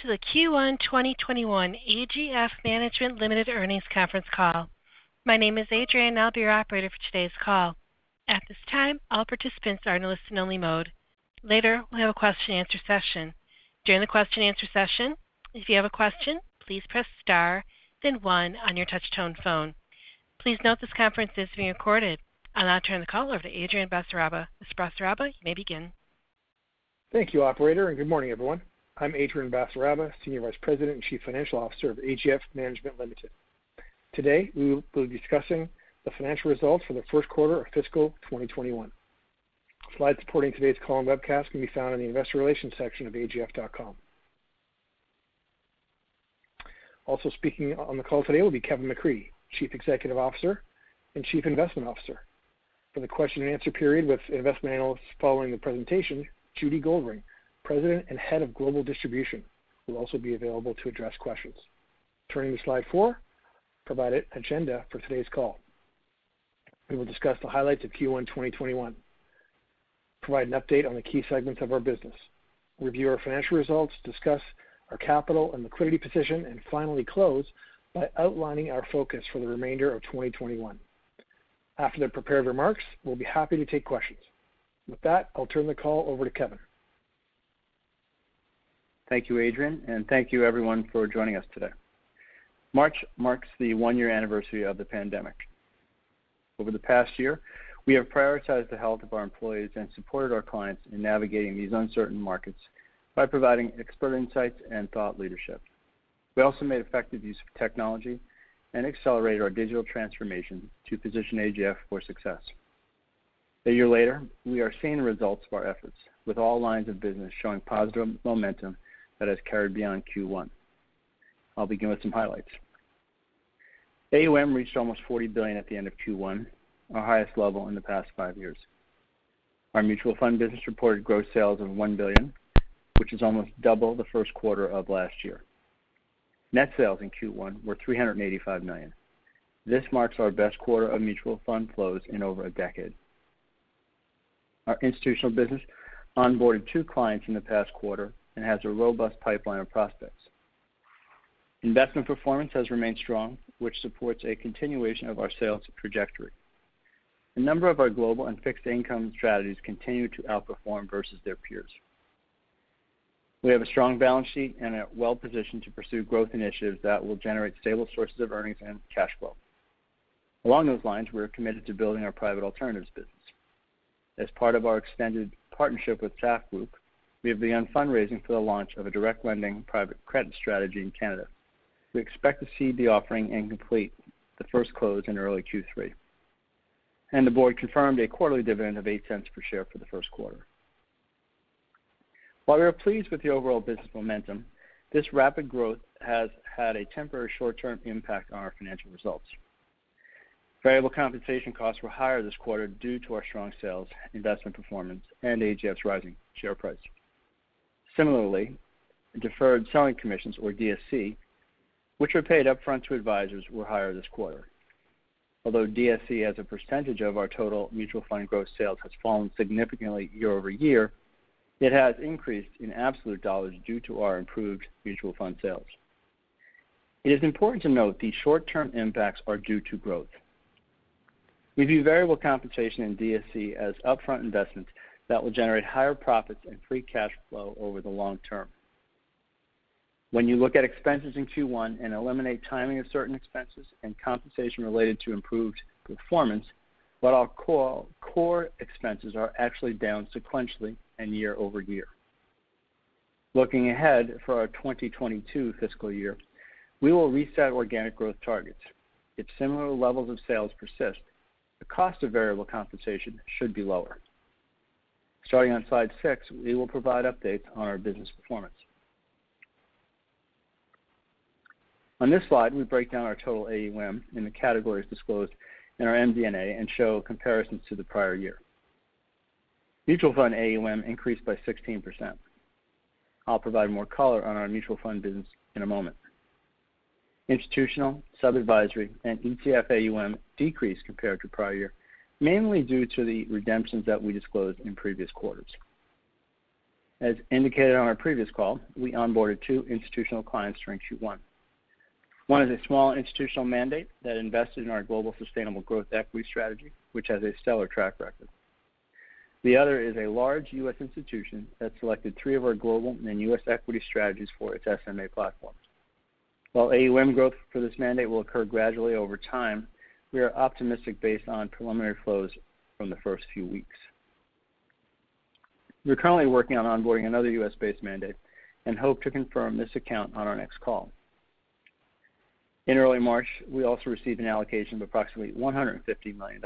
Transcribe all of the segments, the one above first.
To the Q1 2021 AGF Management Limited Earnings Conference Call. My name is Adrienne, and I'll be your operator for today's call. At this time, all participants are in listen-only mode. Later, we'll have a question and answer session. During the question and answer session, if you have a question, please press star then one on your touch-tone phone. Please note this conference is being recorded. I'll now turn the call over to Adrian Basaraba. Mr. Basaraba, you may begin. Thank you, operator, and good morning, everyone. I'm Adrian Basaraba, Senior Vice President and Chief Financial Officer of AGF Management Limited. Today, we will be discussing the financial results for the first quarter of fiscal 2021. Slides supporting today's call and webcast can be found in the investor relations section of agf.com. Also speaking on the call today will be Kevin McCreadie, Chief Executive Officer and Chief Investment Officer. For the question and answer period with investment analysts following the presentation, Judy Goldring, President and Head of Global Distribution, will also be available to address questions. Turning to slide four, provided agenda for today's call. We will discuss the highlights of Q1 2021, provide an update on the key segments of our business, review our financial results, discuss our capital and liquidity position, and finally close by outlining our focus for the remainder of 2021. After the prepared remarks, we'll be happy to take questions. With that, I'll turn the call over to Kevin. Thank you, Adrian, and thank you everyone for joining us today. March marks the one-year anniversary of the pandemic. Over the past year, we have prioritized the health of our employees and supported our clients in navigating these uncertain markets by providing expert insights and thought leadership. We also made effective use of technology and accelerated our digital transformation to position AGF for success. A year later, we are seeing the results of our efforts, with all lines of business showing positive momentum that has carried beyond Q1. I'll begin with some highlights. AUM reached almost 40 billion at the end of Q1, our highest level in the past five years. Our mutual fund business reported gross sales of 1 billion, which is almost double the first quarter of last year. Net sales in Q1 were 385 million. This marks our best quarter of mutual fund flows in over a decade. Our institutional business onboarded two clients in the past quarter and has a robust pipeline of prospects. Investment performance has remained strong, which supports a continuation of our sales trajectory. A number of our global and fixed income strategies continue to outperform versus their peers. We have a strong balance sheet and are well-positioned to pursue growth initiatives that will generate stable sources of earnings and cash flow. Along those lines, we are committed to building our private alternatives business. As part of our extended partnership with SAF Group, we have begun fundraising for the launch of a direct lending private credit strategy in Canada. We expect to see the offering and complete the first close in early Q3. And The board confirmed a quarterly dividend of $0.08 per share for the first quarter. While we are pleased with the overall business momentum, this rapid growth has had a temporary short-term impact on our financial results. Variable compensation costs were higher this quarter due to our strong sales, investment performance, and AGF's rising share price. Similarly, deferred selling commissions, or DSC, which are paid upfront to advisors, were higher this quarter. Although DSC as a percentage of our total mutual fund gross sales has fallen significantly year-over-year, it has increased in absolute dollars due to our improved mutual fund sales. It is important to note these short-term impacts are due to growth. We view variable compensation in DSC as upfront investments that will generate higher profits and free cash flow over the long term. When you look at expenses in Q1 and eliminate timing of certain expenses and compensation related to improved performance, what I'll call core expenses are actually down sequentially and year-over-year. Looking ahead for our 2022 fiscal year, we will reset organic growth targets. If similar levels of sales persist, the cost of variable compensation should be lower. Starting on slide six, we will provide updates on our business performance. On this slide, we break down our total AUM in the categories disclosed in our MD&A and show comparisons to the prior year. Mutual fund AUM increased by 16%. I'll provide more color on our mutual fund business in a moment. Institutional, sub-advisory, and ETF AUM decreased compared to prior year, mainly due to the redemptions that we disclosed in previous quarters. As indicated on our previous call, we onboarded two institutional clients during Q1. One is a small institutional mandate that invested in our Global Sustainable Growth Equity strategy, which has a stellar track record. The other is a large U.S. institution that selected three of our global and U.S. equity strategies for its SMA platforms. While AUM growth for this mandate will occur gradually over time, we are optimistic based on preliminary flows from the first few weeks. We're currently working on onboarding another U.S.-based mandate and hope to confirm this account on our next call. In early March, we also received an allocation of approximately $150 million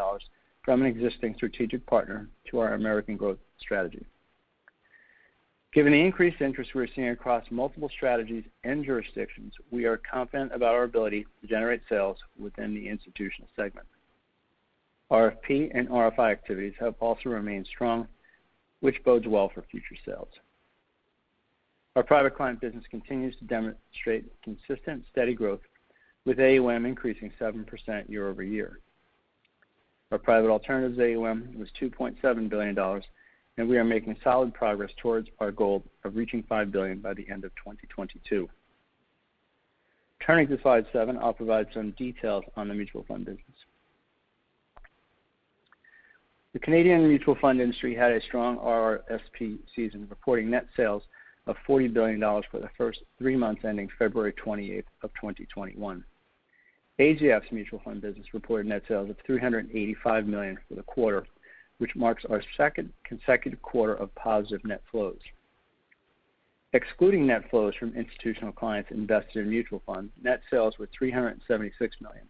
from an existing strategic partner to our American Growth strategy. Given the increased interest we're seeing across multiple strategies and jurisdictions, we are confident about our ability to generate sales within the institutional segment. RFP and RFI activities have also remained strong, which bodes well for future sales. Our private client business continues to demonstrate consistent, steady growth, with AUM increasing 7% year-over-year. Our private alternatives AUM was $2.7 billion, and we are making solid progress towards our goal of reaching 5 billion by the end of 2022. Turning to slide seven, I'll provide some details on the mutual fund business. The Canadian mutual fund industry had a strong RRSP season, reporting net sales of $40 billion for the first three months ending February 28, 2021. AGF's mutual fund business reported net sales of 385 million for the quarter, which marks our second consecutive quarter of positive net flows. Excluding net flows from institutional clients invested in mutual funds, net sales were 376 million,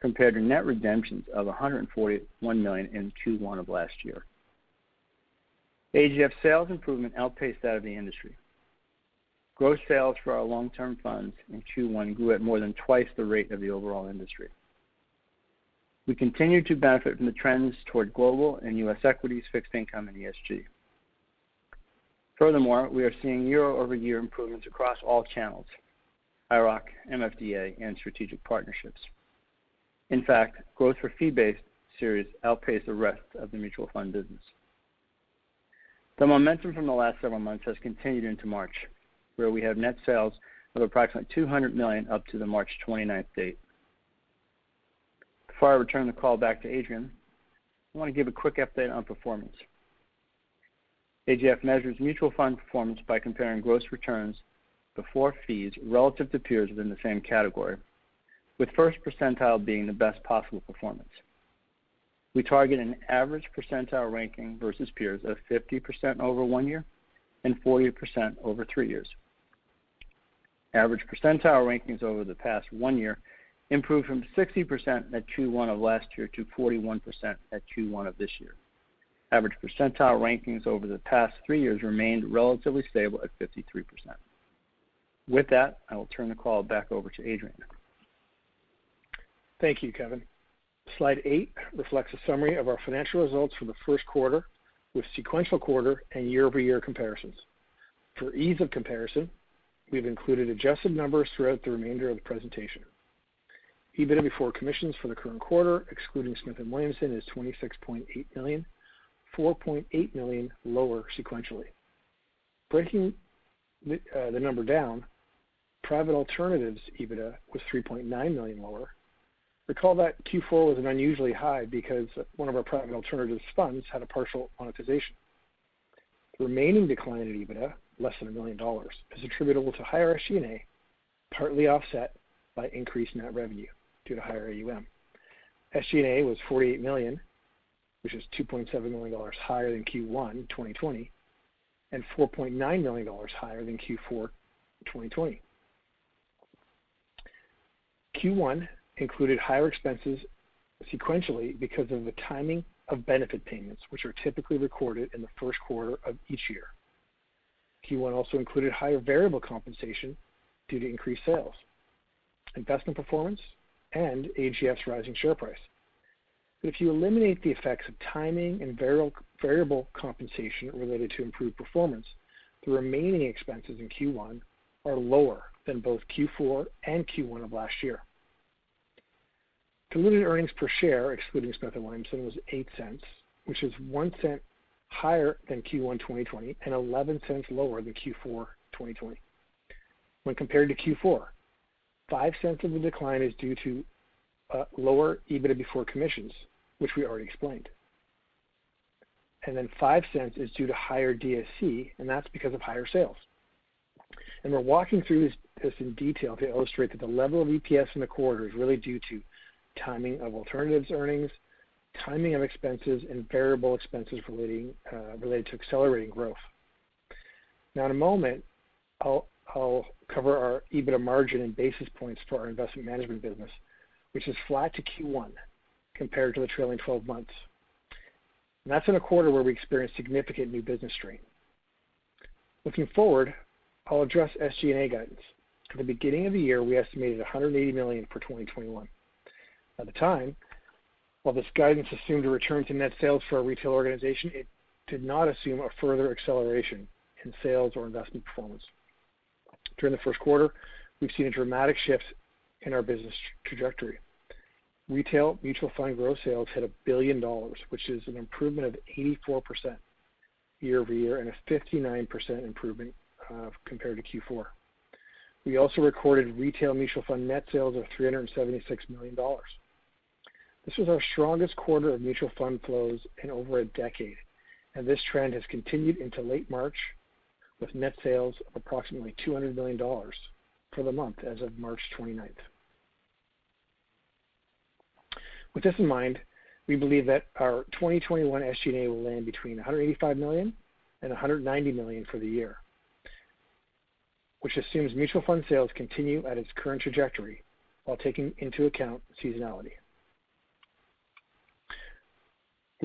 compared to net redemptions of 141 million in Q1 of last year. AGF sales improvement outpaced that of the industry. Gross sales for our long-term funds in Q1 grew at more than twice the rate of the overall industry. We continue to benefit from the trends toward global and U.S. equities, fixed income, and ESG. Furthermore, we are seeing year-over-year improvements across all channels, IIROC, MFDA, and strategic partnerships. In fact, growth for fee-based series outpaced the rest of the mutual fund business. The momentum from the last several months has continued into March, where we have net sales of approximately 200 million up to the March 29th date. Before I return the call back to Adrian, I want to give a quick update on performance. AGF measures mutual fund performance by comparing gross returns before fees relative to peers within the same category, with first percentile being the best possible performance. We target an average percentile ranking versus peers of 50% over one year and 40% over three years. Average percentile rankings over the past one year improved from 60% at Q1 of last year to 41% at Q1 of this year. Average percentile rankings over the past three years remained relatively stable at 53%. With that, I will turn the call back over to Adrian. Thank you, Kevin. Slide eight reflects a summary of our financial results for the first quarter with sequential quarter and year-over-year comparisons. For ease of comparison, we've included adjusted numbers throughout the remainder of the presentation. EBITDA before commissions for the current quarter, excluding Smith & Williamson, is $26.8 million, $4.8 million lower sequentially. Breaking uh, the number down, private alternatives EBITDA was 3.9 million lower. Recall that Q4 was an unusually high because one of our private alternatives funds had a partial monetization. The remaining decline in EBITDA, less than $1 million, is attributable to higher SG&A, partly offset by increased net revenue due to higher AUM. SG&A was 48 million, which is $2.7 million higher than Q1 2020 and $4.9 million higher than Q4 2020. Q1 included higher expenses sequentially because of the timing of benefit payments, which are typically recorded in the first quarter of each year. Q1 also included higher variable compensation due to increased sales. investment performance, and AGF's rising share price. But if you eliminate the effects of timing and variable compensation related to improved performance, the remaining expenses in Q1 are lower than both Q4 and Q1 of last year. Diluted earnings per share, excluding Smith & Williamson, was $0.08, which is $0.01 higher than Q1 2020 and $0.11 lower than Q4 2020. When compared to Q4, 0.05 of the decline is due to uh, lower EBITDA before commissions, which we already explained. $0.05 is due to higher DSC, and that's because of higher sales. And we're walking through this in detail to illustrate that the level of EPS in the quarter is really due to timing of alternatives earnings, timing of expenses, and variable expenses uh, related to accelerating growth. Now in a moment, I'll cover our EBITDA margin in basis points for our investment management business, which is flat to Q1 compared to the trailing 12 months. And that's in a quarter where we experienced significant new business strain. Looking forward, I'll address SG&A guidance. At the beginning of the year, we estimated 180 million for 2021. At the time, while this guidance assumed a return to net sales for our retail organization, it did not assume a further acceleration in sales or investment performance. During the first quarter, we've seen a dramatic shift in our business trajectory. Retail mutual fund gross sales hit 1 billion dollars, which is an improvement of 84% year-over-year and a 59% improvement uh, compared to Q4. We also recorded retail mutual fund net sales of 376 million dollars. This was our strongest quarter of mutual fund flows in over a decade, and this trend has continued into late March with net sales of approximately 200 million dollars for the month as of March 29th. With this in mind, we believe that our 2021 SG&A will land between $185 million and $190 million for the year, which assumes mutual fund sales continue at its current trajectory while taking into account seasonality.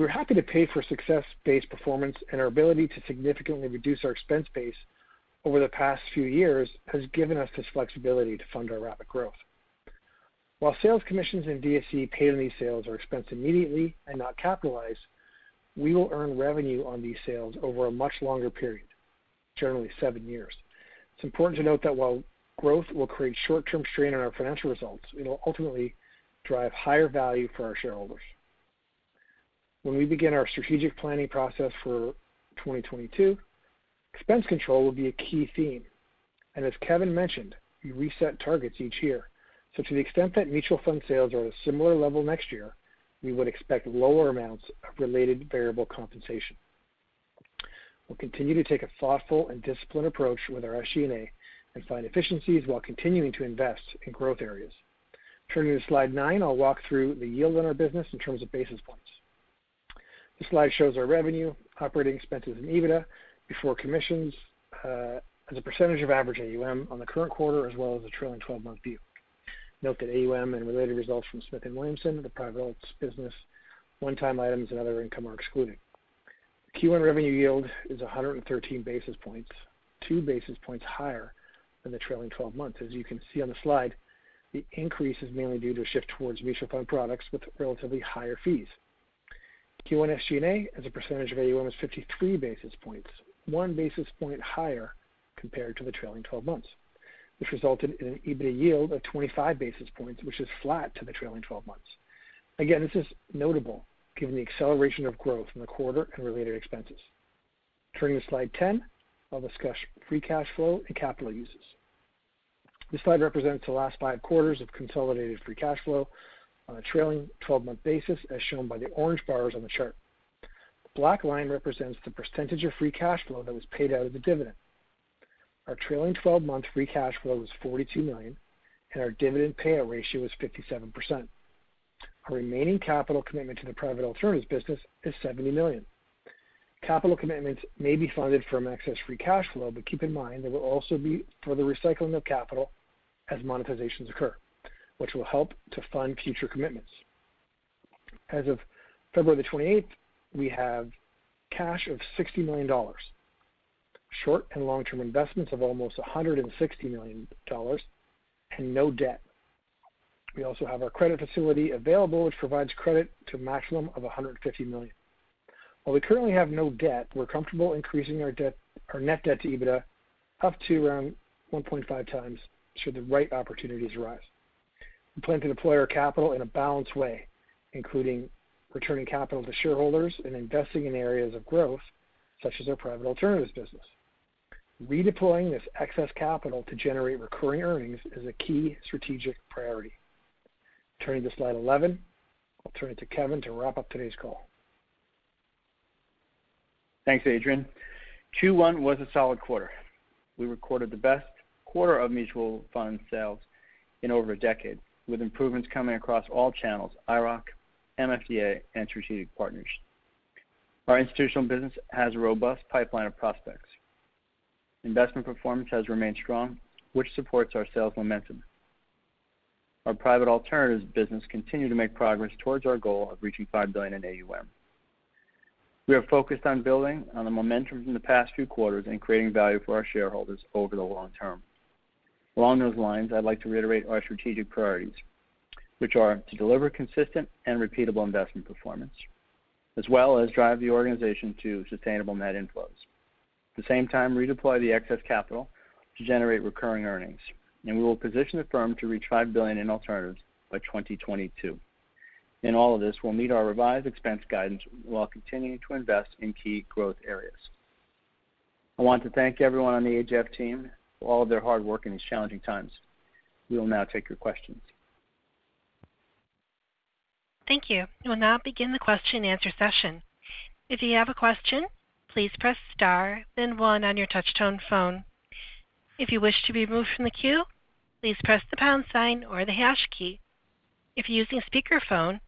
We're happy to pay for success-based performance, and our ability to significantly reduce our expense base over the past few years has given us this flexibility to fund our rapid growth. While sales commissions and DSC paid on these sales are expensed immediately and not capitalized, we will earn revenue on these sales over a much longer period, generally seven years. It's important to note that while growth will create short-term strain on our financial results, it'll ultimately drive higher value for our shareholders. When we begin our strategic planning process for 2022, expense control will be a key theme. And as Kevin mentioned, we reset targets each year. So to the extent that mutual fund sales are at a similar level next year, we would expect lower amounts of related variable compensation. We'll continue to take a thoughtful and disciplined approach with our SG&A and find efficiencies while continuing to invest in growth areas. Turning to slide nine, I'll walk through the yield on our business in terms of basis points. This slide shows our revenue, operating expenses, and EBITDA before commissions uh, as a percentage of average AUM on the current quarter as well as the trailing 12-month view. Note that AUM and related results from Smith & Williamson, the private alts business, one-time items, and other income are excluded. Q1 revenue yield is 113 basis points, 2 basis points higher than the trailing 12 months. As you can see on the slide, the increase is mainly due to a shift towards mutual fund products with relatively higher fees. Q1 SG&A as a percentage of AUM was 53 basis points, 1 basis point higher compared to the trailing 12 months. This resulted in an EBITDA yield of 25 basis points, which is flat to the trailing 12 months. Again, this is notable given the acceleration of growth in the quarter and related expenses. Turning to slide 10, I'll discuss free cash flow and capital uses. This slide represents the last five quarters of consolidated free cash flow on a trailing 12-month basis, as shown by the orange bars on the chart. The black line represents the percentage of free cash flow that was paid out as a dividend. Our trailing 12-month free cash flow was 42 million, and our dividend payout ratio was 57%. Our remaining capital commitment to the private alternatives business is 70 million. Capital commitments may be funded from excess free cash flow, but keep in mind there will also be further recycling of capital as monetizations occur, which will help to fund future commitments. As of February the 28th, we have cash of 60 million dollars, short and long-term investments of almost 160 million dollars, and no debt. We also have our credit facility available, which provides credit to a maximum of 150 million. While we currently have no debt, we're comfortable increasing our net debt to EBITDA up to around 1.5 times should the right opportunities arise. We plan to deploy our capital in a balanced way, including returning capital to shareholders and investing in areas of growth, such as our private alternatives business. Redeploying this excess capital to generate recurring earnings is a key strategic priority. Turning to slide 11, I'll turn it to Kevin to wrap up today's call. Thanks, Adrian. Q1 was a solid quarter. We recorded the best quarter of mutual fund sales in over a decade, with improvements coming across all channels, IIROC, MFDA, and strategic partners. Our institutional business has a robust pipeline of prospects. Investment performance has remained strong, which supports our sales momentum. Our private alternatives business continue to make progress towards our goal of reaching 5 billion in AUM. We are focused on building on the momentum from the past few quarters and creating value for our shareholders over the long term. Along those lines, I'd like to reiterate our strategic priorities, which are to deliver consistent and repeatable investment performance, as well as drive the organization to sustainable net inflows. At the same time, redeploy the excess capital to generate recurring earnings, and we will position the firm to reach $5 billion in alternatives by 2022. In all of this, we'll meet our revised expense guidance while continuing to invest in key growth areas. I want to thank everyone on the AGF team for all of their hard work in these challenging times. We will now take your questions. Thank you. We'll now begin the question and answer session. If you have a question, please press star then one on your touch-tone phone. If you wish to be removed from the queue, please press the pound sign or the hash key. If you're using a speakerphone,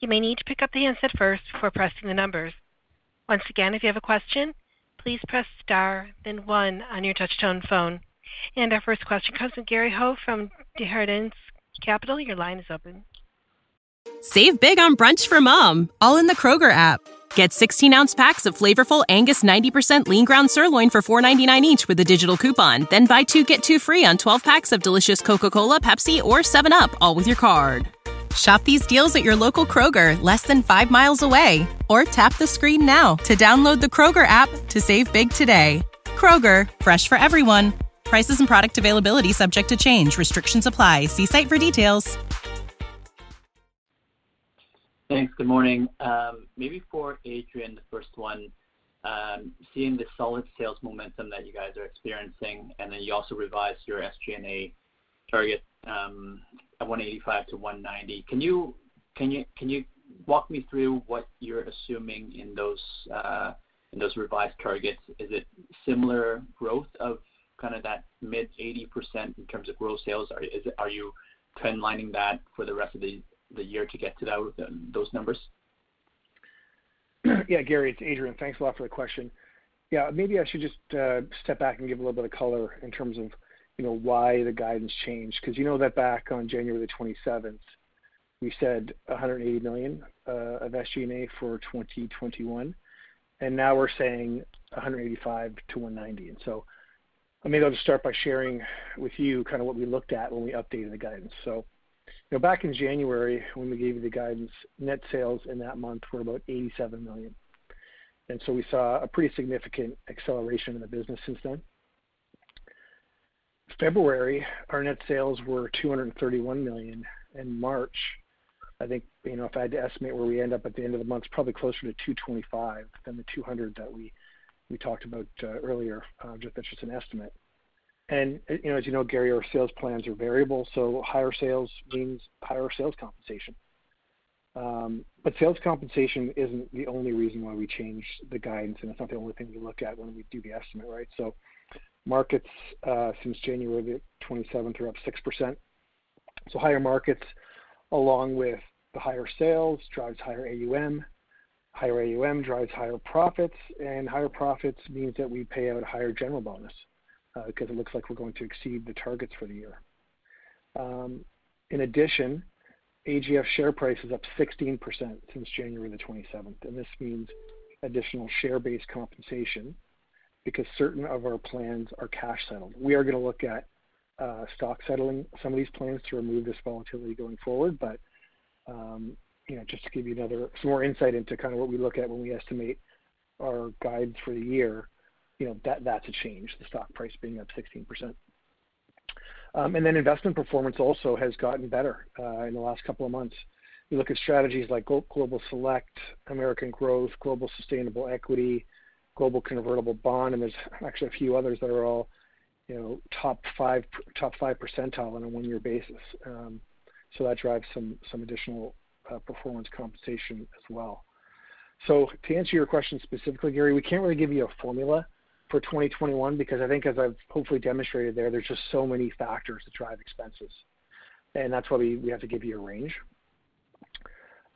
you may need to pick up the handset first before pressing the numbers. Once again, if you have a question, please press star then one on your touch-tone phone. And our first question comes from Gary Ho from Desjardins Capital. Your line is open. Save big on brunch for mom, all in the Kroger app. Get 16-ounce packs of flavorful Angus 90% lean ground sirloin for $4.99 each with a digital coupon. Then buy two, get two free on 12 packs of delicious Coca-Cola, Pepsi, or 7UP, all with your card. Shop these deals at your local Kroger, less than five miles away. Or tap the screen now to download the Kroger app to save big today. Kroger, fresh for everyone. Prices and product availability subject to change. Restrictions apply. See site for details. Thanks. Good morning. Um, maybe for Adrian, the first one, um, seeing the solid sales momentum that you guys are experiencing, and then you also revised your SG&A target um, at $185-$190. Can you can you walk me through what you're assuming in those uh, in those revised targets? Is it similar growth of kind of that mid-80% in terms of gross sales? Are you trend lining that for the rest of the year to get to those numbers? Yeah, Gary, it's Adrian. Thanks a lot for the question. Yeah, maybe I should just uh, step back and give a little bit of color in terms of, you know, why the guidance changed. Because you know that back on January the 27th, we said $180 million uh, of SG&A for 2021, and now we're saying $185-$190. Maybe I'll just start by sharing with you kind of what we looked at when we updated the guidance. So, you know, back in January, when we gave you the guidance, net sales in that month were about $87 million. We saw a pretty significant acceleration in the business since then. February, our net sales were $231 million. In March, I think, you know, if I had to estimate where we end up at the end of the month, it's probably closer to $225 million than the $200 million that we talked about uh, earlier. Uh, just That's just an estimate. And uh, you know, as you know, Gary, our sales plans are variable, so higher sales means higher sales compensation. Um but sales compensation isn't the only reason why we change the guidance, and it's not the only thing we look at when we do the estimate, right? So markets since January 27th are up 6%. So higher markets along with the higher sales drives higher AUM. Higher AUM drives higher profits, and higher profits means that we pay out a higher general bonus uh, because it looks like we're going to exceed the targets for the year. Um, in addition, AGF share price is up 16% since January the 27th, and this means additional share-based compensation because certain of our plans are cash settled. We are gonna look at uh, stock settling some of these plans to remove this volatility going forward. Um, You know, just to give you another some more insight into kind of what we look at when we estimate our guides for the year, you know, that that's a change, the stock price being up 16%. Um, and then investment performance also has gotten better in the last couple of months. You look at strategies like Global Select, American Growth, Global Sustainable Equity, Global Convertible Bond, and there's actually a few others that are all, you know, top five top five percentile on a one-year basis. Um, so that drives some some additional Uh, performance compensation as well. So to answer your question specifically, Gary, we can't really give you a formula for 2021 because I think as I've hopefully demonstrated there, there's just so many factors that drive expenses. And that's why we have to give you a range.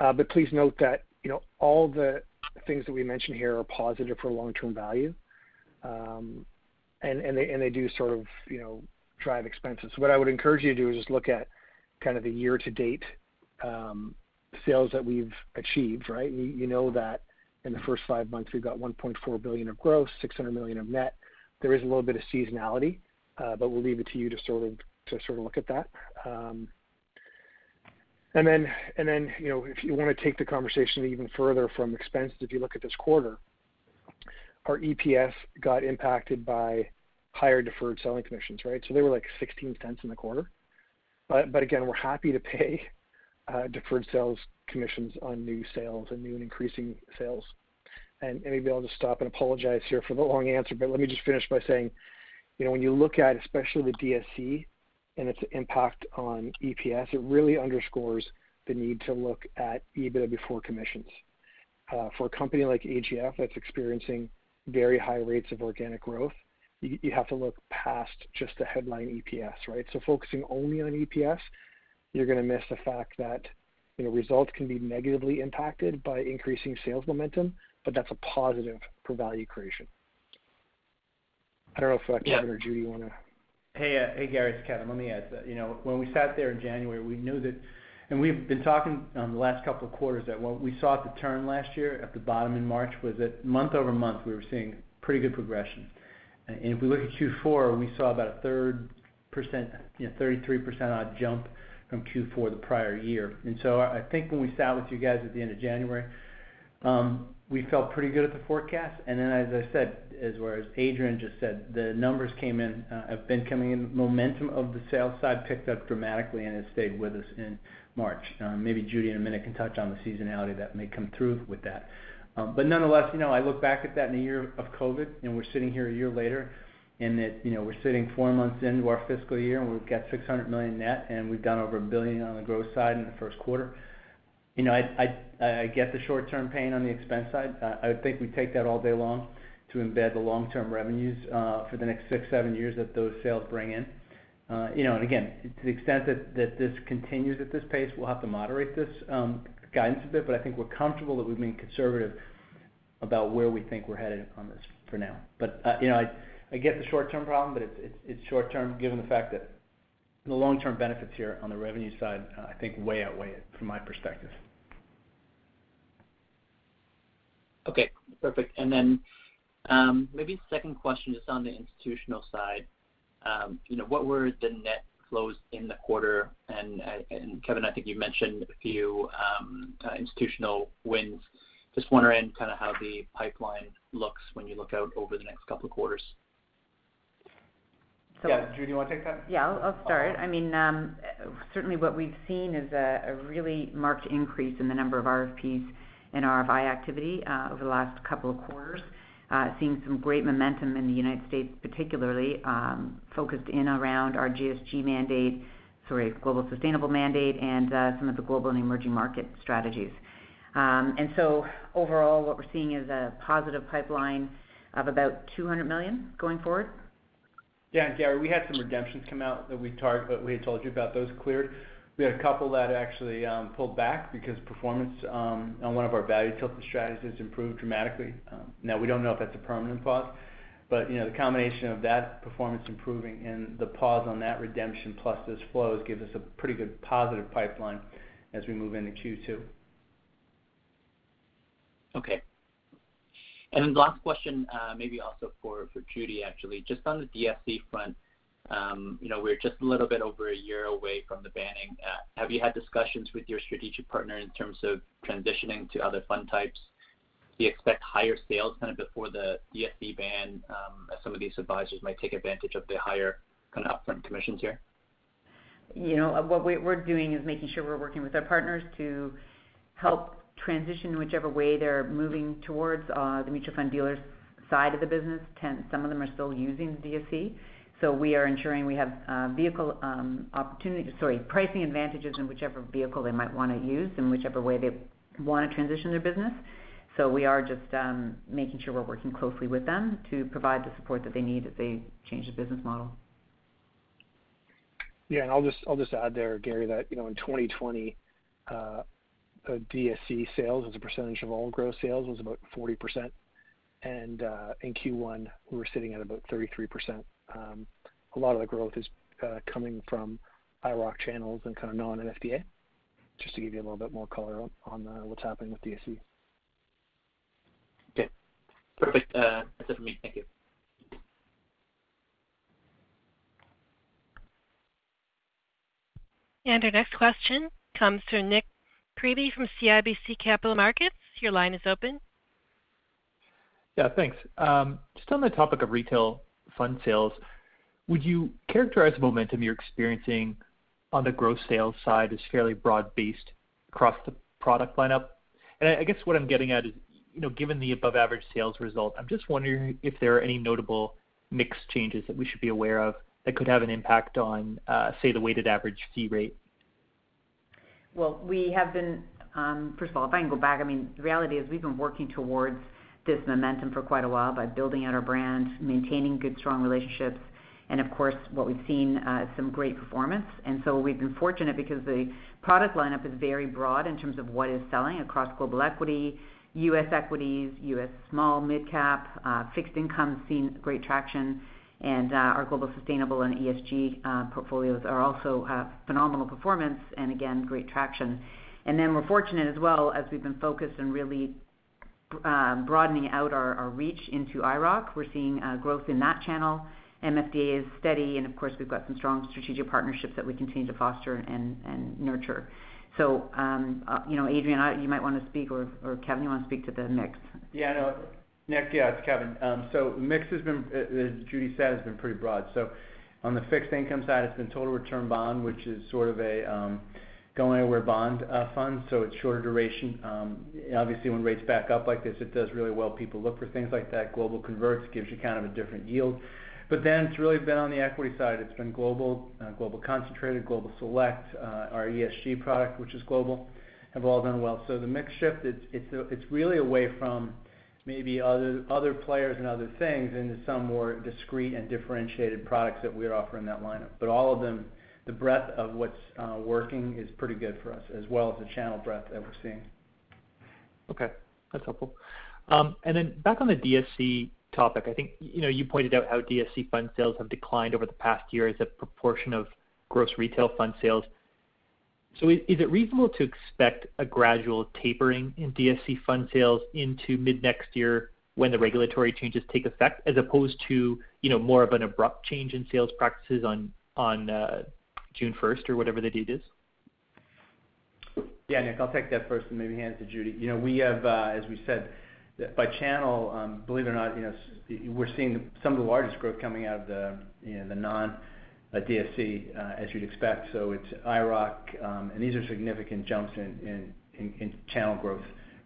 Uh, but please note that, you know, all the things that we mentioned here are positive for long-term value. Um, they and they do sort of, you know, drive expenses. What I would encourage you to do is just look at kind of the year-to-date um, sales that we've achieved, right? You know that in the first five months, we've got 1.4 billion of gross, 600 million of net. There is a little bit of seasonality, uh, but we'll leave it to you to sort of to sort of look at that. Um, and then, and then, you know, if you wanna take the conversation even further from expenses, if you look at this quarter, our EPS got impacted by higher deferred selling commissions, right? So they were like 16 cents in the quarter. But, but again, we're happy to pay Uh, deferred sales commissions on new sales and new and increasing sales. And maybe I'll just stop and apologize here for the long answer, but let me just finish by saying, you know, when you look at especially the DSC and its impact on EPS, it really underscores the need to look at EBITDA before commissions. Uh, for a company like AGF that's experiencing very high rates of organic growth, you have to look past just the headline EPS, right? So focusing only on EPS, you're gonna miss the fact that, you know, results can be negatively impacted by increasing sales momentum, but that's a positive for value creation. I don't know if uh, Kevin or Judy wanna. Hey, uh, hey, Gary, it's Kevin. Let me add that. You know, when we sat there in January, we knew that, and we've been talking on the last couple of quarters, that what we saw at the turn last year at the bottom in March was that month-over-month, we were seeing pretty good progression. And if we look at Q4, we saw about a third percent, you know, 33% odd jump from Q4 the prior year. And so I think when we sat with you guys at the end of January, um, we felt pretty good at the forecast. And then as I said, as well as Adrian just said, the numbers came in, uh, have been coming in. Momentum of the sales side picked up dramatically and has stayed with us in March. Um, maybe Judy in a minute can touch on the seasonality that may come through with that. Um, but nonetheless, you know, I look back at that in a year of COVID, and we're sitting here a year later, and that, you know, we're sitting four months into our fiscal year, and we've got 600 million net, and we've done over 1 billion on the growth side in the first quarter. You know, I I I get the short-term pain on the expense side. I would think we take that all day long to embed the long-term revenues uh, for the next six, seven years that those sales bring in. Uh, you know, and again, to the extent that this continues at this pace, we'll have to moderate this um, guidance a bit, but I think we're comfortable that we've been conservative about where we think we're headed on this for now. Uh, you know, I get the short-term problem, but it's short-term given the fact that the long-term benefits here on the revenue side, uh, I think way outweigh it from my perspective. Okay, perfect. And then um maybe second question just on the institutional side. Um, you know, what were the net flows in the quarter? And Kevin, I think you mentioned a few um, uh, institutional wins. Just wondering kind of how the pipeline looks when you look out over the next couple of quarters. Yeah. Judy, you wanna take that? Yeah, I'll start. Uh-huh. I mean, um, certainly what we've seen is a really marked increase in the number of RFPs and RFI activity uh, over the last couple of quarters. Uh, seeing some great momentum in the United States, particularly um, focused in around our GSG mandate, sorry, Global Sustainable mandate and uh, some of the global and emerging market strategies. Um, and so overall, what we're seeing is a positive pipeline of about 200 million going forward. Yeah. Gary, we had some redemptions come out that we had told you about. Those cleared. We had a couple that actually um, pulled back because performance um, on one of our value-tilted strategies improved dramatically. Um, now we don't know if that's a permanent pause, but you know, the combination of that performance improving and the pause on that redemption plus those flows gives us a pretty good positive pipeline as we move into Q2. Okay. Then the last question, maybe also for Judy, actually. Just on the DSC front, Um, you know, we're just a little bit over a year away from the banning. Uh, have you had discussions with your strategic partner in terms of transitioning to other fund types? Do you expect higher sales kind of before the DSC ban, um, as some of these advisors might take advantage of the higher kind of upfront commissions here? You know, what we're doing is making sure we're working with our partners to help transition in whichever way they're moving towards uh, the mutual fund dealers side of the business. Some of them are still using the DSC. So we are ensuring we have uh, vehicle um, opportunity, sorry, pricing advantages in whichever vehicle they might want to use in whichever way they want to transition their business. So we are just um, making sure we're working closely with them to provide the support that they need as they change the business model. Yeah, and I'll just add there, Gary, that in 2020, uh, the DSC sales as a percentage of all gross sales was about 40%, and uh, in Q1 we were sitting at about 33%. Um, a lot of the growth is uh, coming from IIROC channels and kind of non-MFDA. Just to give you a little bit more color on, on uh, what's happening with DSC. Okay, perfect. Uh, that's it for me. Thank you. And our next question comes from Nik Priebe from CIBC Capital Markets. Your line is open. Yeah, thanks. Um, just on the topic of retail fund sales, would you characterize the momentum you're experiencing on the gross sales side as fairly broad-based across the product lineup? And I guess what I'm getting at is, you know, given the above average sales result, I'm just wondering if there are any notable mix changes that we should be aware of that could have an impact on, uh, say, the weighted average fee rate. Well, we have been, um, first of all, if I can go back, I mean, the reality is we've been working towards this momentum for quite a while by building out our brand, maintaining good, strong relationships, and of course, what we've seen uh, some great performance. And so we've been fortunate because the product lineup is very broad in terms of what is selling across global equity, U.S. equities, U.S. small, mid-cap, uh, fixed income, seen great traction, and uh, our global sustainable and ESG portfolios are also phenomenal performance and again, great traction. And then we're fortunate as well, as we've been focused on really broadening out our reach into IIROC. We're seeing growth in that channel. MFDA is steady, and of course, we've got some strong strategic partnerships that we continue to foster and nurture. So, um, uh, you know, Adrian, you might want to speak, or Kevin, you want to speak to the mix? Yeah, no, Nik, yeah, it's Kevin. Um, mix has been, uh, as Judy said, has been pretty broad. So on the fixed income side, it's been total return bond, which is sort of a going anywhere bond uh, fund, so it's shorter duration. Um, obviously, when rates back up like this, it does really well. People look for things like that. Global converts gives you kind of a different yield. But then it's really been on the equity side. It's been global, uh, global concentrated, global select, our ESG product, which is global, have all done well. So the mix shift, it's really away from maybe other players and other things into some more discrete and differentiated products that we're offering that lineup. But all of them the breadth of what's uh, working is pretty good for us, as well as the channel breadth that we're seeing. Okay. That's helpful. Um, and then Back on the DSC topic, I think you know you pointed out how DSC fund sales have declined over the past year as a proportion of gross retail fund sales. So, Is it reasonable to expect a gradual tapering in DSC fund sales into mid-next year when the regulatory changes take effect, as opposed to you know more of an abrupt change in sales practices on uh, June 1st or whatever the date is? Yeah, Nik, I'll take that first and maybe hand it to Judy. You know, we have, uh, as we said, by channel, um, believe it or not, you know, we're seeing some of the largest growth coming out of the, you know, the non-DSC, uh, as you'd expect. So it's IIROC, um, and these are significant jumps in channel growth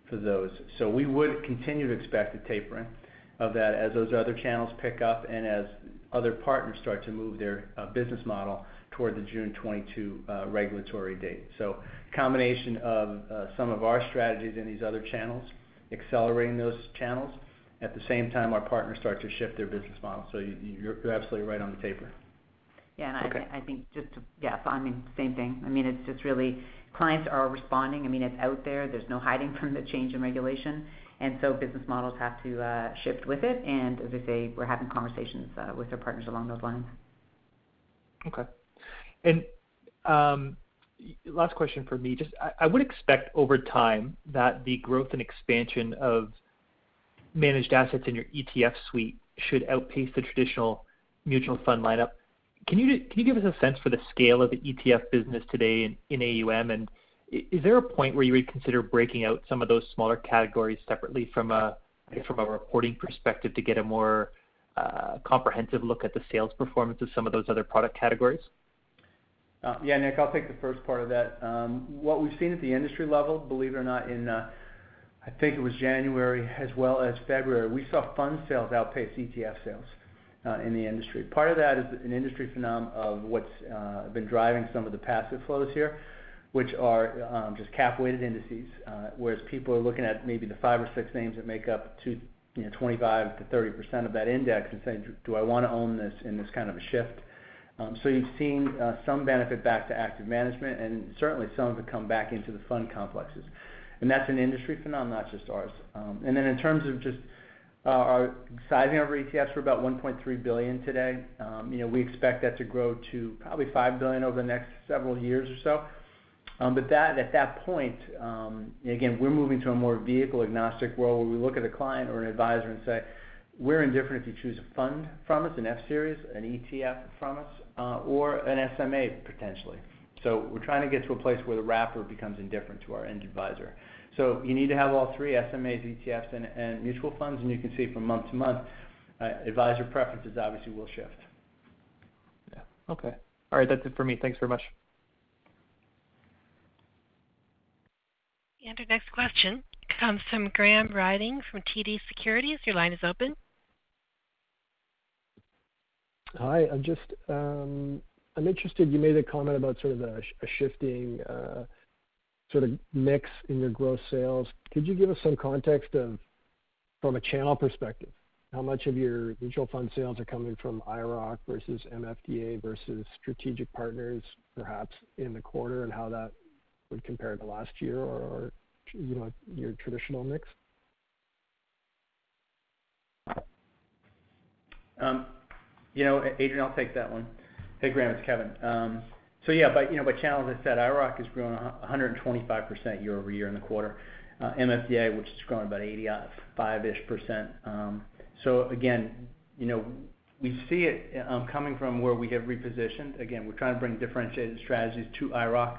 for those. So we would continue to expect a tapering of that as those other channels pick up and as other partners start to move their uh, business model toward the June 22 uh, regulatory date. So combination of some of our strategies in these other channels, accelerating those channels. At the same time, our partners start to shift their business model. So you're absolutely right on the taper. Yeah, and I think just to... Yeah, I mean, same thing. I mean, it's just really clients are responding. I mean, it's out there. There's no hiding from the change in regulation, and so business models have to uh, shift with it. And as I say, we're having conversations with our partners along those lines. Okay. And um, last question for me. Just I would expect over time that the growth and expansion of managed assets in your ETF suite should outpace the traditional mutual fund lineup. Can you can you give us a sense for the scale of the ETF business today in AUM? And is there a point where you would consider breaking out some of those smaller categories separately from a from a reporting perspective to get a more uh, comprehensive look at the sales performance of some of those other product categories? Uh, yeah, Nik, I'll take the first part of that. Um, what we've seen at the industry level, believe it or not, in uh, I think it was January as well as February, we saw fund sales outpace ETF sales Uh, in the industry. Part of that is an industry phenomenon of what's uh, been driving some of the passive flows here, which are um, just cap-weighted indices, uh, whereas people are looking at maybe the five or six names that make up to, you know, 25%-30% of that index and saying, "Do I wanna own this in this kind of a shift?" Um, so you've seen some benefit back to active management and certainly some of it come back into the fund complexes. And that's an industry phenomenon, not just ours. Um, and then in terms of just Uh, our sizing of our ETFs, we're about 1.3 billion today. Um, you know, we expect that to grow to probably 5 billion over the next several years or so. Um but that at that point, um, again, we're moving to a more vehicle-agnostic world where we look at a client or an advisor and say, "We're indifferent if you choose a fund from us, an F-series, an ETF from us, uh, or an SMA potentially." So we're trying to get to a place where the wrapper becomes indifferent to our end advisor. So you need to have all three SMAs, ETFs, and mutual funds, and you can see from month to month, uh, advisor preferences obviously will shift. Yeah. Okay. All right. That's it for me. Thanks very much. And our next question comes from Graham Ryding from TD Securities. Your line is open. Hi. I'm just um, interested, you made a comment about sort of a shifting uh, sort of mix in your gross sales. Could you give us some context of, from a channel perspective, how much of your mutual fund sales are coming from IIROC versus MFDA versus strategic partners, perhaps in the quarter, and how that would compare to last year or, you know, your traditional mix? Um, you know, Adrian, I'll take that one. Hey, Graham, it's Kevin. Um, So yeah, but, you know, by channel, as I said, IIROC has grown 125% year-over-year in the quarter. Uh, MFDA, which has grown about 85-ish%. Percent. Um so again, you know, we see it um, coming from where we have repositioned. Again, we're trying to bring differentiated strategies to IIROC,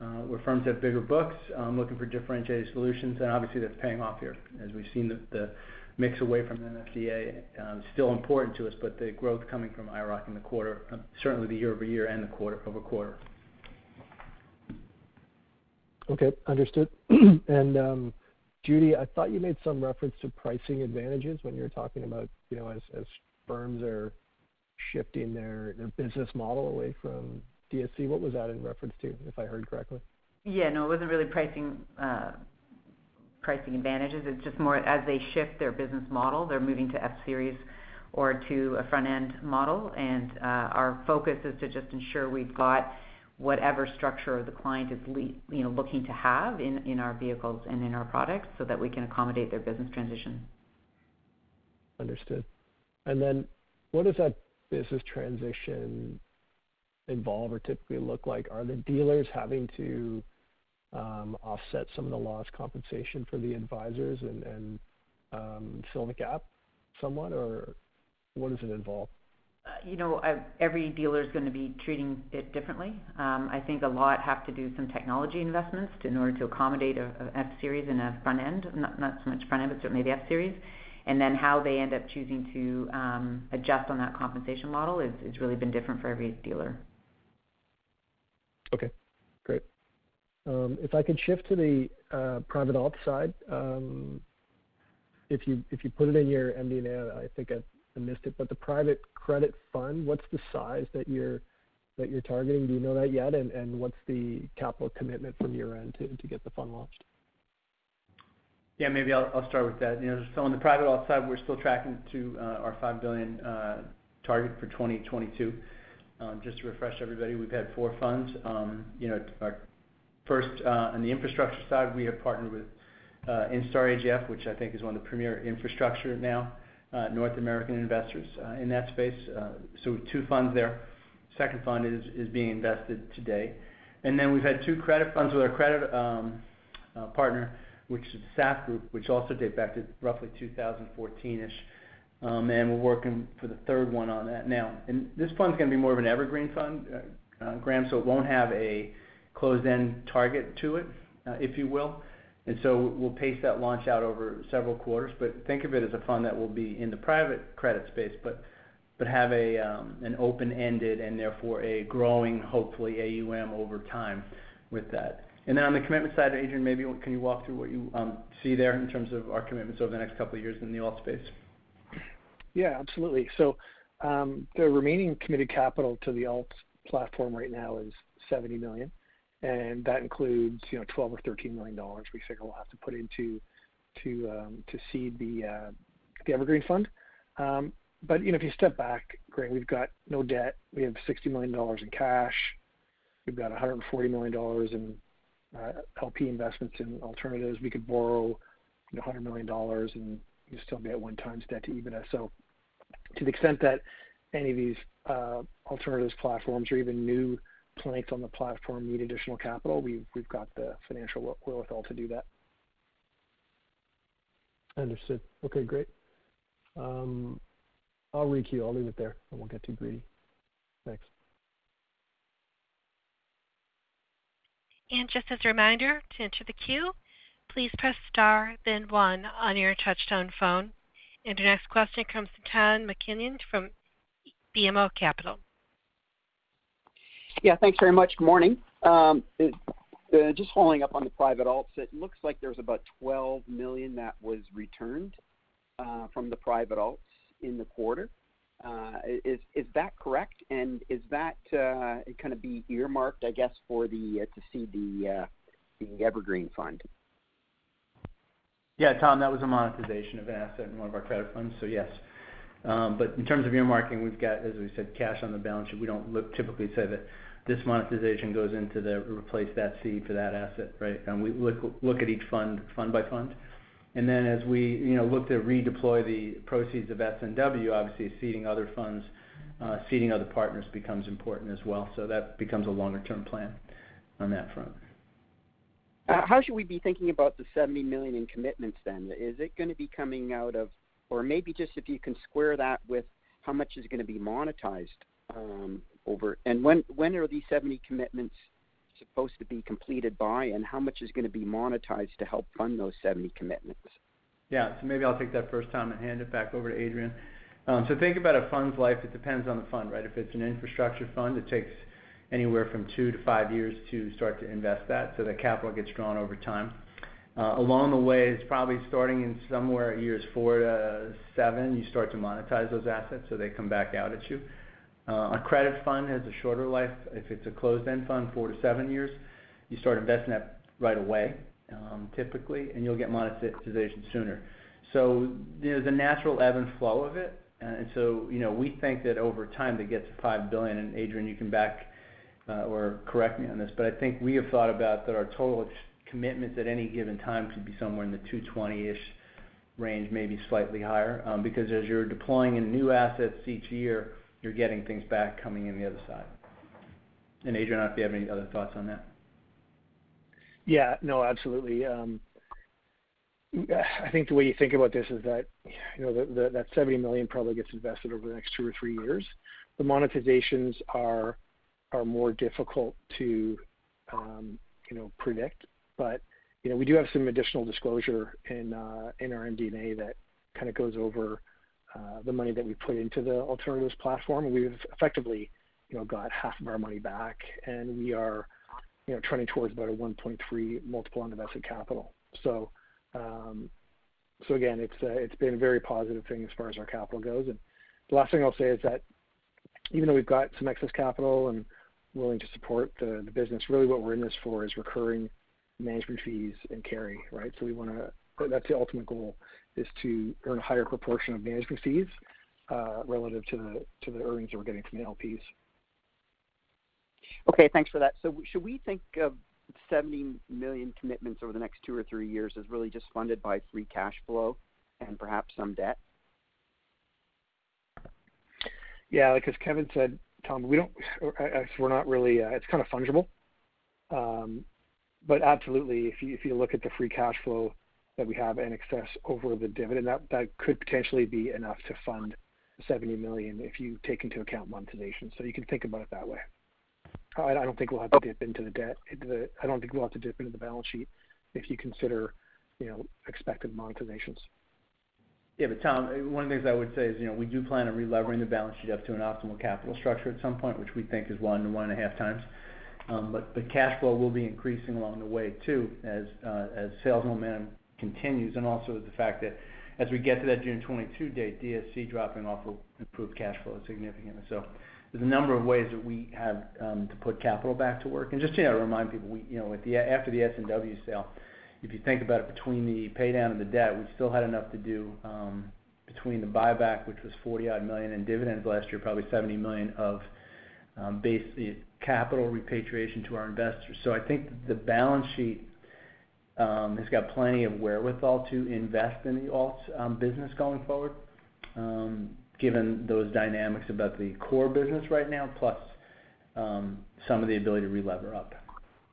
uh, where firms have bigger books, um, looking for differentiated solutions, and obviously that's paying off here as we've seen the mix away from MFDA um, still important to us, but the growth coming from IIROC in the quarter, um, certainly the year-over-year and the quarter-over-quarter. Okay. Understood. And um Judy, I thought you made some reference to pricing advantages when you were talking about, you know, as firms are shifting their business model away from DSC. What was that in reference to, if I heard correctly? Yeah, no, it wasn't really pricing uh, advantages. It's just more as they shift their business model, they're moving to F-series or to a front-end model. And uh our focus is to just ensure we've got whatever structure the client is you know, looking to have in our vehicles and in our products so that we can accommodate their business transition. Understood. And then what does that business transition involve or typically look like? Are the dealers having to Um, offset some of the lost compensation for the advisors and um, fill the gap somewhat, or what does it involve? Uh, you know, every dealer is gonna be treating it differently. Um, I think a lot have to do some technology investments in order to accommodate a F-series and a front end. Not so much front end, but certainly the F-series. And then how they end up choosing to adjust on that compensation model is really been different for every dealer. Okay. Um, if I could shift to the uh, private alt side. Um, if you put it in your MD&A, I think I missed it, but the private credit fund, what's the size that you're targeting? Do you know that yet? And and what's the capital commitment from your end to get the fund launched? Yeah, maybe I'll start with that. You know, on the private alt side, we're still tracking to uh, our $5 billion uh, target for 2022. Um, just to refresh everybody, we've had four funds. You know, our first uh, on the infrastructure side, we have partnered with uh, Instar AGF, which I think is one of the premier infrastructure now uh, North American investors in that space. Two funds there. Second fund is being invested today. And then we've had two credit funds with our credit um, partner, which is SAF Group, which also date back to roughly 2014-ish. Um, and we're working for the third one on that now. And this fund's gonna be more of an evergreen fund, Graham, so it won't have a closed-end target to it, uh, if you will. And so We'll pace that launch out over several quarters. But think of it as a fund that will be in the private credit space, but have um, an open-ended and therefore a growing, hopefully, AUM over time with that. And then on the commitment side, Adrian, maybe can you walk through what you um, see there in terms of our commitments over the next couple of years in the alt space? Yeah, absolutely. So um the remaining committed capital to the alt platform right now is $70 million, and that includes, you know, 12 or $13 million we figure we'll have to put into to um to seed the uh evergreen fund. Um but you know, if you step back, Graham, we've got no debt. We have $60 million in cash. We've got $140 million in LP investments in alternatives. We could borrow, you know, $100 million and we'd still be at 1x debt to EBITDA. So to the extent that any of these alternatives platforms or even new planks on the platform need additional capital, we've got the financial wherewithal to do that. Understood. Okay, great. Um, I'll re-queue. I'll leave it there. I won't get too greedy. Thanks. And just as a reminder, to enter the queue, please press star then one on your touchtone phone. And our next question comes from Tom MacKinnon from BMO Capital. Yeah, thanks very much. Good morning. Um, just following up on the private alts, it looks like there's about 12 million that was returned uh, from the private alts in the quarter. Uh, is that correct? And is that uh, gonna be earmarked, I guess, for the to seed the evergreen fund? Yeah, Tom, that was a monetization of an asset in one of our credit funds, so yes. Um but in terms of earmarking, we've got, as we said, cash on the balance sheet. We don't typically say that this monetization goes into the replace that seed for that asset, right? And we look at each fund fund by fund. And then as we, you know, look to redeploy the proceeds of S&W, obviously seeding other funds, uh, seeding other partners becomes important as well. So that becomes a longer term plan on that front. Uh, how should we be thinking about the 70 million in commitments then? Is it gonna be coming out of or maybe just if you can square that with how much is gonna be monetized um, over. And when are these 70 commitments supposed to be completed by, and how much is gonna be monetized to help fund those 70 commitments? Yeah. So maybe I'll take that first, Tom, and hand it back over to Adrian. Um, so think about a fund's life. It depends on the fund, right? If it's an infrastructure fund, it takes anywhere from two to five years to start to invest that, so the capital gets drawn over time. Along the way, it's probably starting in somewhere years four to seven, you start to monetize those assets, so they come back out at you. Uh, a credit fund has a shorter life. If it's a closed-end fund, four to seven years, you start investing that right away, um, typically, and you'll get monetization sooner. So there's a natural ebb and flow of it. And so, you know, we think that over time to get to 5 billion, and Adrian, you can back uh, or correct me on this, but I think we have thought about that our total commitments at any given time could be somewhere in the 220-ish range, maybe slightly higher. Um, because as you're deploying in new assets each year, you're getting things back coming in the other side. And Adrian, I don't know if you have any other thoughts on that. Yeah. No, absolutely. Um, I think the way you think about this is that, you know, that 70 million probably gets invested over the next two or three years. The monetizations are more difficult to, um, you know, predict. But you know, we do have some additional disclosure in uh, our MD&A that kind of goes over Uh, the money that we put into the alternatives platform. We've effectively, you know, got half of our money back, and we are, you know, trending towards about a 1.3 multiple on invested capital. So, um, so again, uh, it's been a very positive thing as far as our capital goes. And the last thing I'll say is that even though we've got some excess capital and willing to support the business, really what we're in this for is recurring management fees and carry, right? So we want to That's the ultimate goal, is to earn a higher proportion of management fees uh, relative to the earnings that we're getting from the LPs. Okay, thanks for that. So should we think of 70 million commitments over the next two or three years as really just funded by free cash flow and perhaps some debt? Yeah. Like as Kevin said, Tom, we don't, we're not really. Uh, it's kind of fungible. Um, but absolutely, if you look at the free cash flow that we have in excess over the dividend. That could potentially be enough to fund 70 million if you take into account monetization. So you can think about it that way. I don't think we'll have to dip into the debt. I don't think we'll have to dip into the balance sheet if you consider, you know, expected monetizations. Yeah. But Tom, one of the things I would say is, you know, we do plan on relevering the balance sheet up to an optimal capital structure at some point, which we think is 1-1.5x. Um, but the cash flow will be increasing along the way too, as uh, sales momentum continues, and also the fact that as we get to that June 2022 date, DSC dropping off will improve cash flow significantly. So there's a number of ways that we have um, to put capital back to work. And just to, you know, remind people, we, you know, after the S&W sale, if you think about it between the pay down of the debt, we still had enough to do um, between the buyback, which was 40-odd million, and dividends last year, probably 70 million of um, base uh, capital repatriation to our investors. So I think the balance sheet Um, has got plenty of wherewithal to invest in the alts um, business going forward, um, given those dynamics about the core business right now, plus some of the ability to relever up.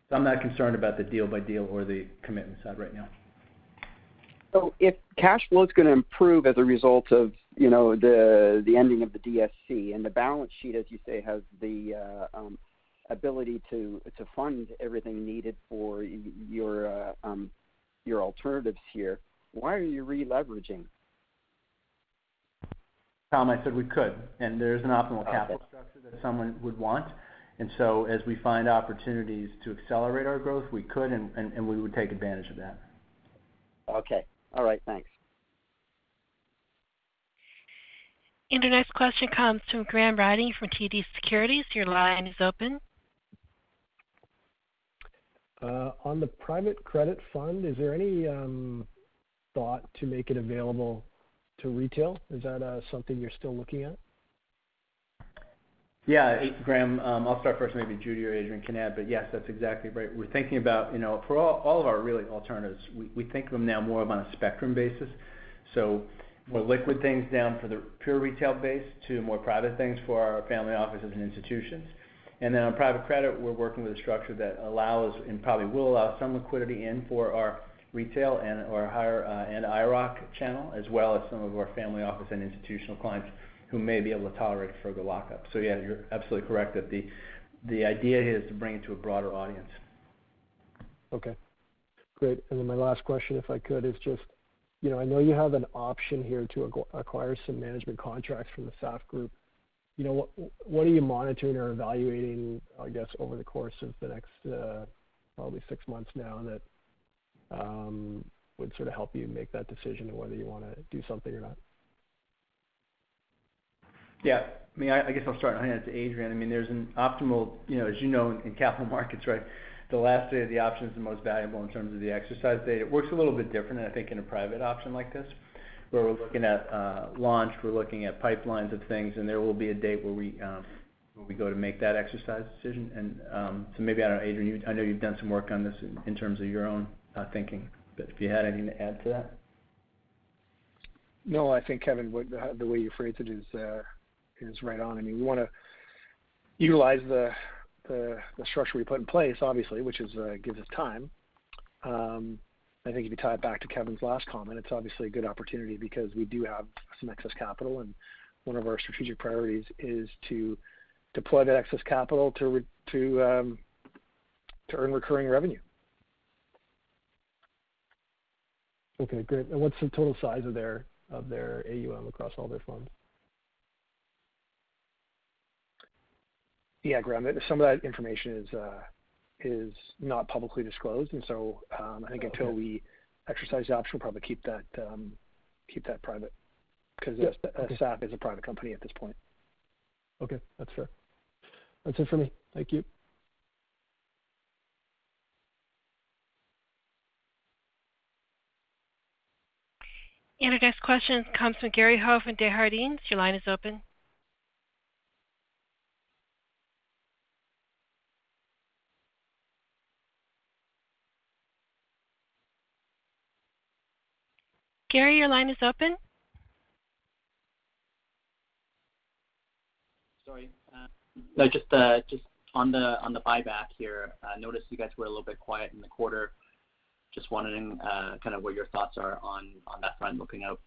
So I'm not concerned about the deal by deal or the commitment side right now. So if cash flow is gonna improve as a result of, you know, the the ending of the DSC and the balance sheet, as you say, has the uh, ability to to fund everything needed for your uh, um, your alternatives here, why are you releveraging? Tom, I said we could, and there's an optimal capital structure that someone would want. And so, as we find opportunities to accelerate our growth, we could and and we would take advantage of that. Okay. All right. Thanks. And our next question comes from Graham Ryding from TD Securities. Your line is open. Uh, on the private credit fund, is there any um, thought to make it available to retail? Is that uh, something you're still looking at? Yeah. Graham, um, I'll start first, maybe Judy or Adrian can add, but yes, that's exactly right. We're thinking about, you know, for all of our really alternatives, we think of them now more of on a spectrum basis. So more liquid things down for the pure retail base to more private things for our family offices and institutions. Then on private credit, we're working with a structure that allows and probably will allow some liquidity in for our retail and/or higher uh, and IIROC channel, as well as some of our family office and institutional clients who may be able to tolerate a further lockup. So yeah, you're absolutely correct that the idea here is to bring it to a broader audience. Okay, great. And then my last question, if I could, is just, you know, I know you have an option here to acquire some management contracts from the SAF Group. You know, what are you monitoring or evaluating, I guess, over the course of the next, uh, probably six months now that um, would sort of help you make that decision on whether you wanna do something or not? Yeah. I mean, I guess I'll start and hand it to Adrian. I mean, there's an optimal, you know, as you know, in capital markets, right? The last day of the option is the most valuable in terms of the exercise date. It works a little bit different, I think, in a private option like this, where we're looking at uh, launch, we're looking at pipelines of things, and there will be a date um, where we go to make that exercise decision. And um so maybe, I don't know, Adrian, I know you've done some work on this in terms of your own uh, thinking, but if you had anything to add to that. No, I think, Kevin, the way you phrased it uh, is right on. I mean, we wanna utilize the structure we put in place, obviously, which gives us time. Um, I think if you tie it back to Kevin's last comment, it's obviously a good opportunity because we do have some excess capital, and one of our strategic priorities is to deploy that excess capital to um, earn recurring revenue. Okay, great. What's the total size of their AUM across all their funds? Yeah, Graham, some of that information is uh, not publicly disclosed. And so um, I think until we exercise the option, we'll probably keep that private because SAF is a private company at this point. Okay, that's fair. That's it for me. Thank you. And our next question comes from Gary Ho from Desjardins. Your line is open. Gary, your line is open. Sorry. Uh, no, just uh, on the buyback here, I noticed you guys were a little bit quiet in the quarter. Just wondering kind of what your thoughts are on that front looking out.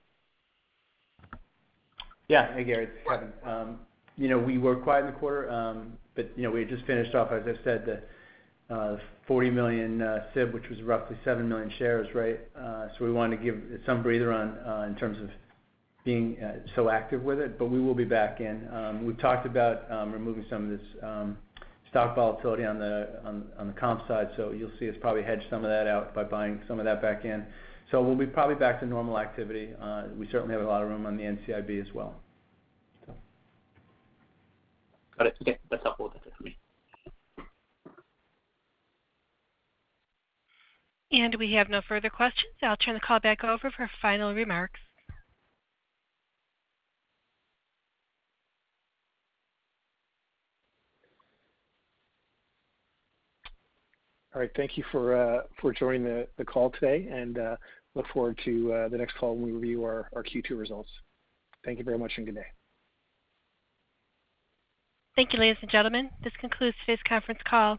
Yeah. Hey, Gary, it's Kevin. Um, you know, we were quiet in the quarter, um, but you know, we had just finished off, as I said, the 40 million uh, SIB, which was roughly 7 million shares, right? Uh so we wanted to give some breather on uh, in terms of being uh, so active with it, but we will be back in. Um, we've talked about um, removing some of this um, stock volatility on the comp side, so you'll see us probably hedge some of that out by buying some of that back in. So we'll be probably back to normal activity. We certainly have a lot of room on the NCIB as well. Got it. Okay. That's helpful. That's it for me. And we have no further questions. I'll turn the call back over for final remarks. All right. Thank you for uh, joining the call today, and uh, look forward to uh, the next call when we review our Q2 results. Thank you very much and good day. Thank you, ladies and gentlemen. This concludes today's conference call.